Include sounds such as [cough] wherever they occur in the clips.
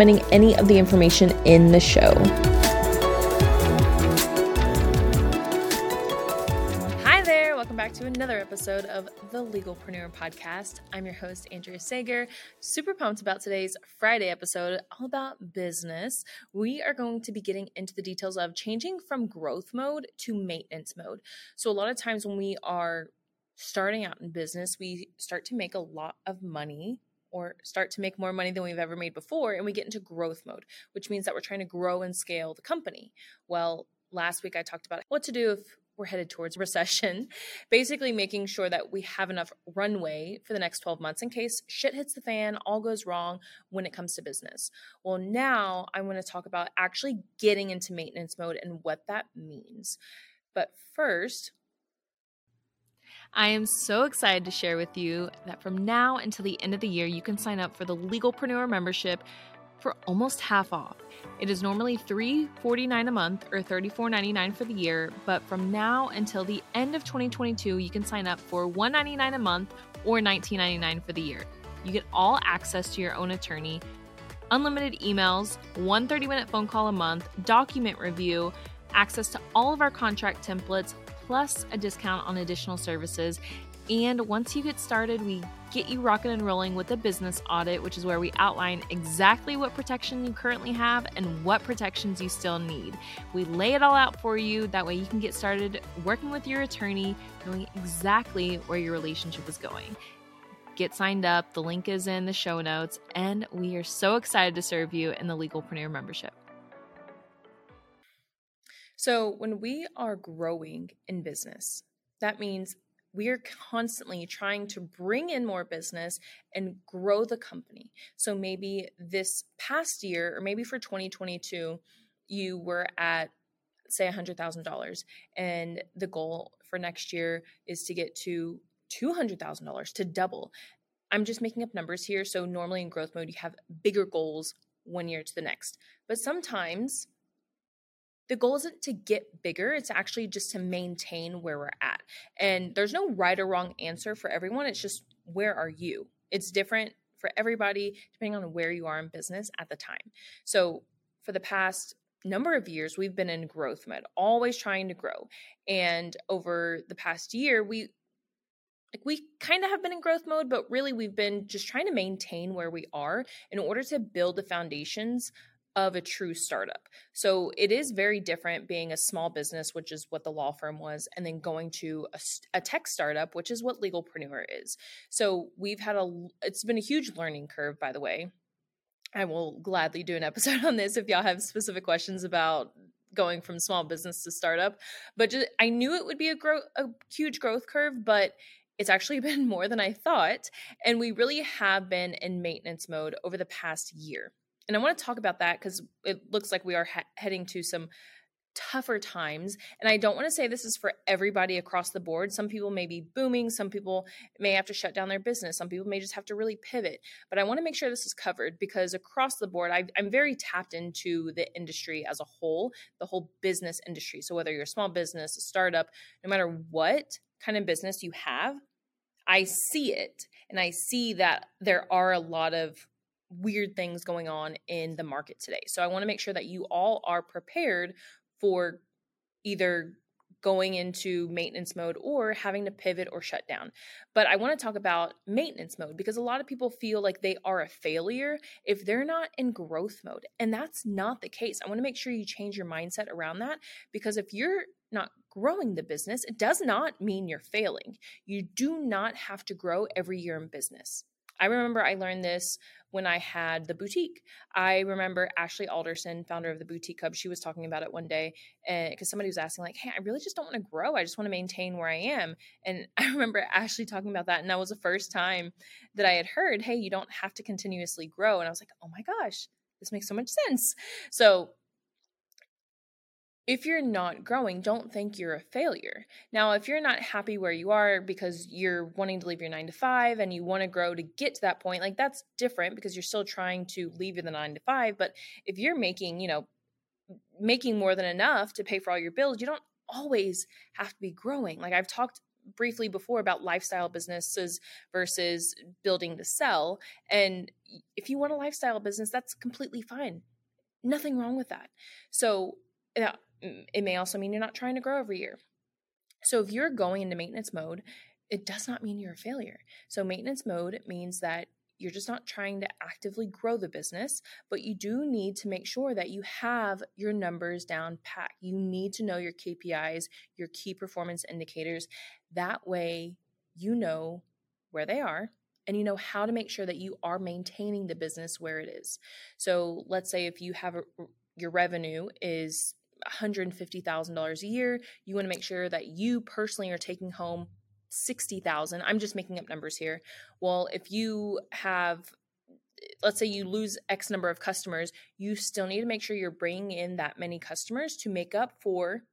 any of the information in the show. Hi there, welcome back to another episode of the Legalpreneur Podcast. I'm your host, Andrea Sager. Super pumped about today's Friday episode, all about business. We are going to be getting into the details of changing from growth mode to maintenance mode. So, a lot of times when we are starting out in business, we start to make a lot of money or start to make more money than we've ever made before, and we get into growth mode, which means that we're trying to grow and scale the company. Well, last week I talked about what to do if we're headed towards [laughs] recession, basically making sure that we have enough runway for the next 12 months in case shit hits the fan, all goes wrong when it comes to business. Well, now I want to talk about actually getting into maintenance mode and what that means. But first, I am so excited to share with you that from now until the end of the year, you can sign up for the Legalpreneur membership for almost half off. It is normally $3.49 a month or $34.99 for the year, but from now until the end of 2022, you can sign up for $1.99 a month or $19.99 for the year. You get all access to your own attorney, unlimited emails, one 30 minute phone call a month, document review, access to all of our contract templates, plus a discount on additional services, and once you get started, we get you rocking and rolling with a business audit, which is where we outline exactly what protection you currently have and what protections you still need. We lay it all out for you. That way, you can get started working with your attorney, knowing exactly where your relationship is going. Get signed up. The link is in the show notes. And we are so excited to serve you in the Legalpreneur membership. So, when we are growing in business, that means we're constantly trying to bring in more business and grow the company. So maybe this past year, or maybe for 2022, you were at say $100,000 and the goal for next year is to get to $200,000 to double. I'm just making up numbers here. So normally in growth mode, you have bigger goals one year to the next. But sometimes the goal isn't to get bigger, it's actually just to maintain where we're at. And there's no right or wrong answer for everyone. It's just where are you? It's different for everybody depending on where you are in business at the time. So, for the past number of years, we've been in growth mode, always trying to grow. And over the past year, we like we kind of have been in growth mode, but really we've been just trying to maintain where we are in order to build the foundations of a true startup. So it is very different being a small business, which is what the law firm was, and then going to a, a, tech startup, which is what Legalpreneur is. So we've had a, it's been a huge learning curve, by the way. I will gladly do an [laughs] episode on this if y'all have specific questions about going from small business to startup. But just, I knew it would be a, grow, a huge growth curve, but it's actually [laughs] been more than I thought. And we really have been in maintenance mode over the past year. And I want to talk about that because it looks like we are ha- heading to some tougher times. And I don't want to say this is for everybody across the board. Some people may be booming, some people may have to shut down their business, some people may just have to really pivot. But I want to make sure this is covered because across the board, i am very tapped into the industry as a whole, the whole business industry. So whether you're a small business, a startup, no matter what kind of business you have, I see it and I see that there are a lot of weird things going on in the market today. So I want to make sure that you all are prepared for either going into maintenance mode or having to pivot or shut down. But I want to talk about maintenance mode because a lot of people feel like they are a failure if they're not in growth mode. And that's not the case. I want to make sure you change your mindset around that because if you're not growing the business, it does not mean you're failing. You do not have to grow every year in business. I remember I learned this when I had the boutique. I remember Ashley Alderson, founder of the Boutique Hub, she was talking about it one day because somebody was asking, like, hey, I really just don't want to grow. I just want to maintain where I am. And [laughs] I remember Ashley talking about that. And that was the first time that I had heard, hey, you don't have to continuously grow. And I was like, oh my gosh, this makes so much sense. So if you're not growing, don't think you're a failure. Now, if you're not happy where you are because you're wanting to leave your nine to five and you want to grow to get to that point, like that's different because you're still trying to leave the nine to five. But if you're making, you know, making more than enough to pay for all your bills, you don't always have to be growing. Like I've talked briefly before about lifestyle businesses versus building to sell. And if you want a lifestyle business, that's completely fine. Nothing wrong with that. So, it may also mean you're not trying to grow every year. So if you're going into maintenance mode, it does not mean you're a failure. So maintenance mode means that you're just not trying to actively grow the business, but you do need to make sure that you have your numbers down pat. You need to know your KPIs, your key performance indicators. That way, you know where they are and you know how to make sure that you are maintaining the business where it is. So, let's say if you have a, your revenue is $150,000 a year, you want to make sure that you personally are taking home 60,000. I'm just making up numbers here. Well, if you have let's say you lose x number of customers, you still need to make sure you're bringing in that many customers to make up for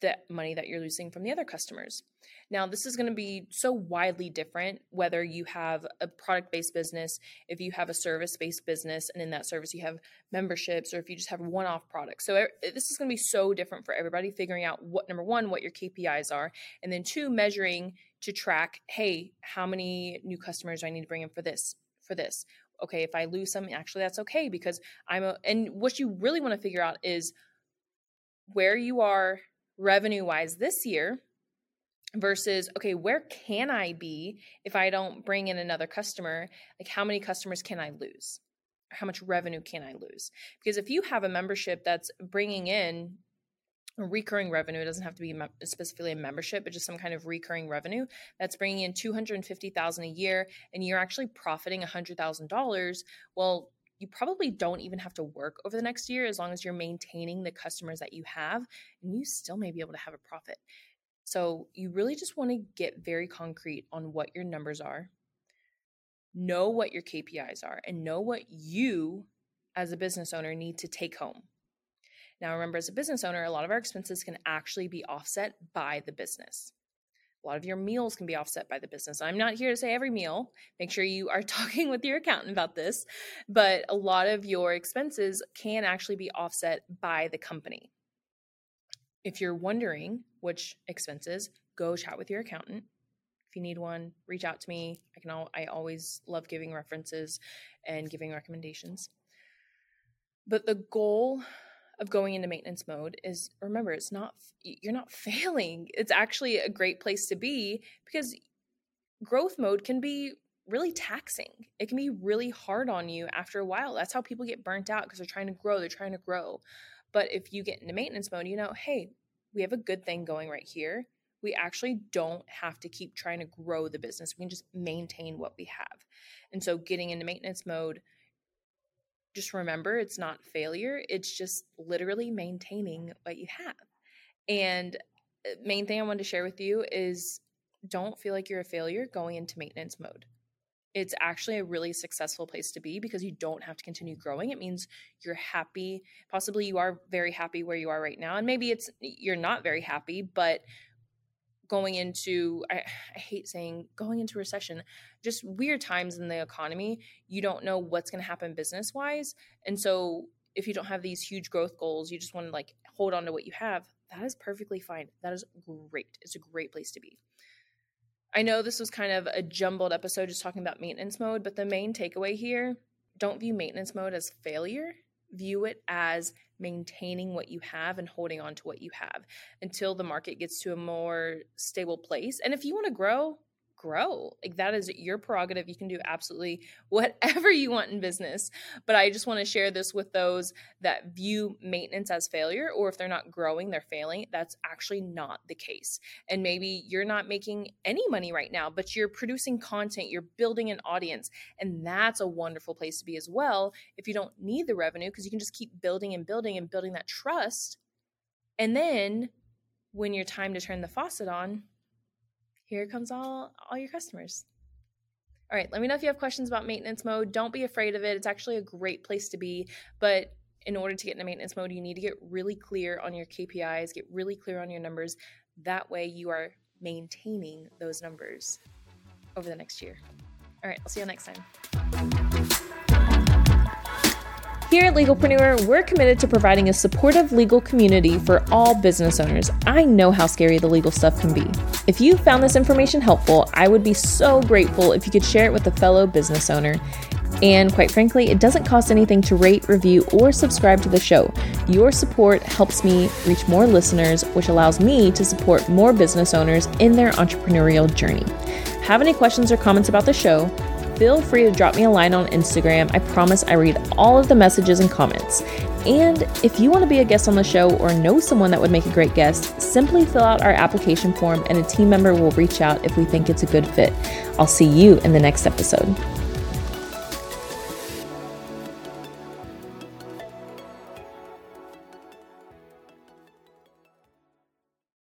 the money that you're losing from the other customers. Now, this is going to be so widely different whether you have a product based business, if you have a service based business, and in that service you have memberships, or if you just have one off products. So, er, this is going to be so different for everybody, figuring out what number one, what your KPIs are, and then two, measuring to track hey, how many new customers do I need to bring in for this? For this. Okay, if I lose some, actually, that's okay because I'm a, and what you really want to figure out is where you are revenue wise this year versus okay where can i be if i don't bring in another customer? Like how many customers can i lose? How much revenue can i lose? Because if you have a membership that's bringing in recurring revenue it doesn't have to be specifically a membership but just some kind of recurring revenue that's bringing in 250000 a year and you're actually profiting $100000 well you probably don't even have to work over the next year as long as you're maintaining the customers that you have and you still may be able to have a profit so you really just want to get very concrete on what your numbers are, know what your KPIs are, and know what you as a business owner need to take home. Now, remember, as a business owner, a lot of our expenses can actually be offset by the business. A lot of your meals can be offset by the business. I'm not here to say every meal. Make sure you are [laughs] talking with your accountant about this. But a lot of your expenses can actually be offset by the company. If you're wondering which expenses, go chat with your accountant. If you need one, reach out to me. I can all, I always love giving references and giving recommendations. But the goal of going into maintenance mode is remember it's not you're not [laughs] failing. It's actually a great place to be because growth mode can be really taxing. It can be really hard on you after a while. That's how people get burnt out because they're trying to grow, they're trying to grow. But if you get into maintenance mode, you know, hey, we have a good thing going right here. We actually don't have to keep trying to grow the business. We can just maintain what we have. And so getting into maintenance mode, just remember it's not failure, it's just literally maintaining what you have. And uh, main thing I wanted to share with you is don't feel like you're a failure going into maintenance mode it's actually a really successful place to be because you don't have to continue growing. It means you're happy. Possibly you are very happy where you are right now. And maybe it's you're not very happy, but going into I, [sighs] I hate saying going into recession, just weird times in the economy, you don't know what's going to happen business wise. And so if you don't have these huge growth goals, you just want to like hold on to what you have, that is perfectly fine. That is great. It's a great place to be. I know this was kind of a jumbled episode just talking about maintenance mode, but the main takeaway here don't view maintenance mode as failure. View it as maintaining what you have and holding on to what you have until the market gets to a more stable place. And if you want to grow, grow. Like that is your prerogative. You can do absolutely [laughs] whatever you want in business. But I just want to share this with those that view maintenance as failure, or if they're not growing, they're failing. That's actually not the case. And maybe you're not making any money right now, but you're producing content, you're building an audience. And that's a wonderful place to be as well if you don't need the revenue, because you can just keep building and building and building that trust. And then when your time to turn the faucet on, here comes all all your customers. All right, let me know if you have questions about maintenance mode. Don't be afraid of it. It's actually a great place to be, but in order to get into maintenance mode, you need to get really clear on your KPIs, get really clear on your numbers. That way you are maintaining those numbers over the next year. All right, I'll see you next time. Here at Legalpreneur, we're committed to providing a supportive legal community for all business owners. I know how scary the legal stuff can be. If you found this information helpful, I would be so grateful if you could share it with a fellow business owner. And quite frankly, it doesn't cost anything to rate, review, or subscribe to the show. Your support helps me reach more listeners, which allows me to support more business owners in their entrepreneurial journey. Have any questions or comments about the show? Feel free to drop me a line on Instagram. I promise I read all of the messages and comments. And if you want to be a guest on the show or know someone that would make a great guest, simply fill out our application form and a team member will reach out if we think it's a good fit. I'll see you in the next episode.